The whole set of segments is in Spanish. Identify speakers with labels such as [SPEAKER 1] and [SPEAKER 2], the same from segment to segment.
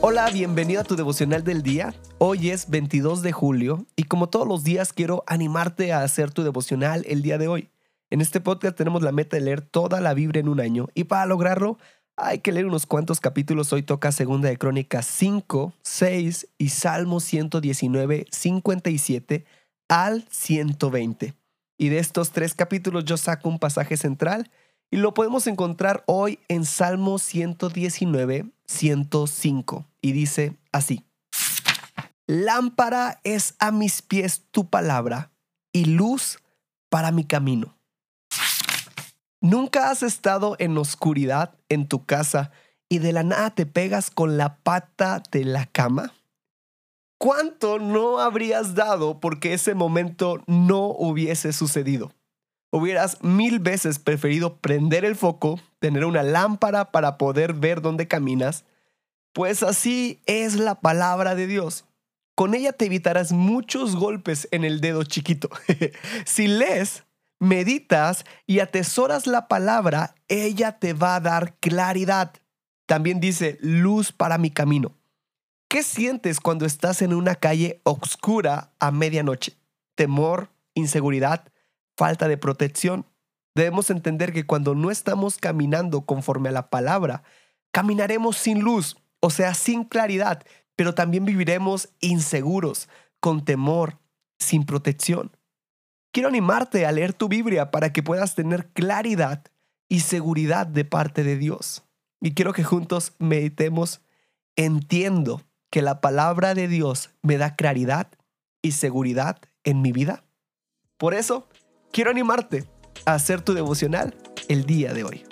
[SPEAKER 1] Hola, bienvenido a tu devocional del día. Hoy es 22 de julio y como todos los días quiero animarte a hacer tu devocional el día de hoy. En este podcast tenemos la meta de leer toda la Biblia en un año y para lograrlo hay que leer unos cuantos capítulos. Hoy toca Segunda de Crónicas 5, 6 y Salmo 119, 57 al 120. Y de estos tres capítulos yo saco un pasaje central y lo podemos encontrar hoy en Salmo 119, 105. Y dice así. Lámpara es a mis pies tu palabra y luz para mi camino. ¿Nunca has estado en oscuridad en tu casa y de la nada te pegas con la pata de la cama? ¿Cuánto no habrías dado porque ese momento no hubiese sucedido? Hubieras mil veces preferido prender el foco, tener una lámpara para poder ver dónde caminas, pues así es la palabra de Dios. Con ella te evitarás muchos golpes en el dedo chiquito. si lees, meditas y atesoras la palabra, ella te va a dar claridad. También dice luz para mi camino. ¿Qué sientes cuando estás en una calle oscura a medianoche? ¿Temor? ¿Inseguridad? ¿Falta de protección? Debemos entender que cuando no estamos caminando conforme a la palabra, caminaremos sin luz, o sea, sin claridad, pero también viviremos inseguros, con temor, sin protección. Quiero animarte a leer tu Biblia para que puedas tener claridad y seguridad de parte de Dios. Y quiero que juntos meditemos, entiendo que la palabra de Dios me da claridad y seguridad en mi vida. Por eso, quiero animarte a hacer tu devocional el día de hoy.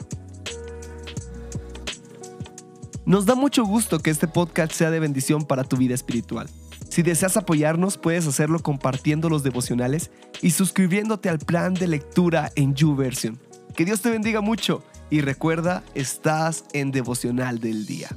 [SPEAKER 1] Nos da mucho gusto que este podcast sea de bendición para tu vida espiritual. Si deseas apoyarnos, puedes hacerlo compartiendo los devocionales y suscribiéndote al plan de lectura en YouVersion. Que Dios te bendiga mucho y recuerda, estás en devocional del día.